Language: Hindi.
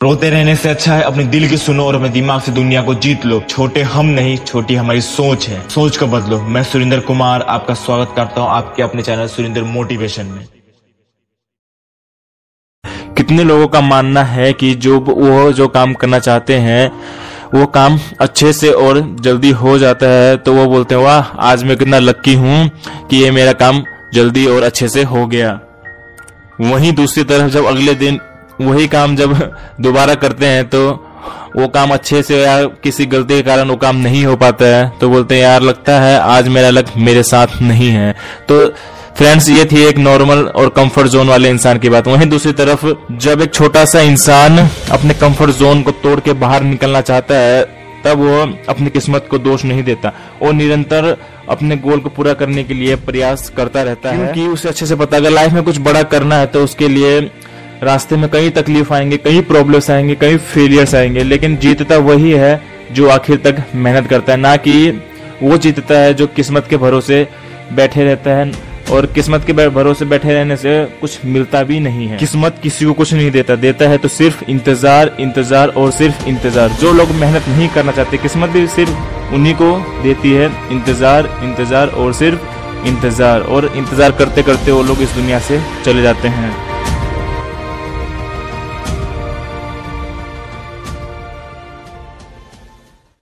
रोते रहने से अच्छा है, अपने दिल की सुनो और अपने दिमाग से दुनिया को जीत लो। छोटे हम नहीं, छोटी हमारी सोच है। सोच को बदलो। मैं सुरेंद्र कुमार आपका स्वागत करता हूँ आपके अपने चैनल सुरेंद्र मोटिवेशन में। कितने लोगों का मानना है कि जो वो जो काम करना चाहते हैं, वो काम अच्छे से और जल्दी हो जाता है तो वो बोलते हैं, वाह, आज मैं कितना लक्की हूँ कि ये मेरा काम जल्दी और अच्छे से हो गया। वहीं दूसरी तरफ़ जब अगले दिन वही काम जब दोबारा करते हैं तो वो काम अच्छे से या किसी गलती के कारण वो काम नहीं हो पाता है तो बोलते हैं, यार, लगता है आज मेरा लक मेरे साथ नहीं है। तो फ्रेंड्स ये थी एक नॉर्मल और कंफर्ट जोन वाले इंसान की बात। वहीं दूसरी तरफ़, जब एक छोटा सा इंसान अपने कंफर्ट जोन को तोड़ के बाहर निकलना चाहता है, तब वो अपनी किस्मत को दोष नहीं देता। वो निरंतर अपने गोल को पूरा करने के लिए प्रयास करता रहता है। क्योंकि उसे अच्छे से पता, अगर लाइफ में कुछ बड़ा करना है तो उसके लिए रास्ते में कई तकलीफ़ आएँगे कई प्रॉब्लम्स आएँगे कई फेलियर्स आएँगे, लेकिन जीतता वही है जो आखिर तक मेहनत करता है, ना कि वो जीतता है जो किस्मत के भरोसे बैठे रहता है और किस्मत के भरोसे बैठे रहने से कुछ मिलता भी नहीं है। किस्मत किसी को कुछ नहीं देता देता है तो सिर्फ़ इंतज़ार इंतज़ार और सिर्फ़ इंतज़ार। जो लोग मेहनत नहीं करना चाहते, किस्मत भी सिर्फ़ उन्हीं को देती है, इंतज़ार इंतज़ार और सिर्फ़ इंतज़ार। और इंतज़ार करते करते वो लोग इस दुनिया से चले जाते हैं।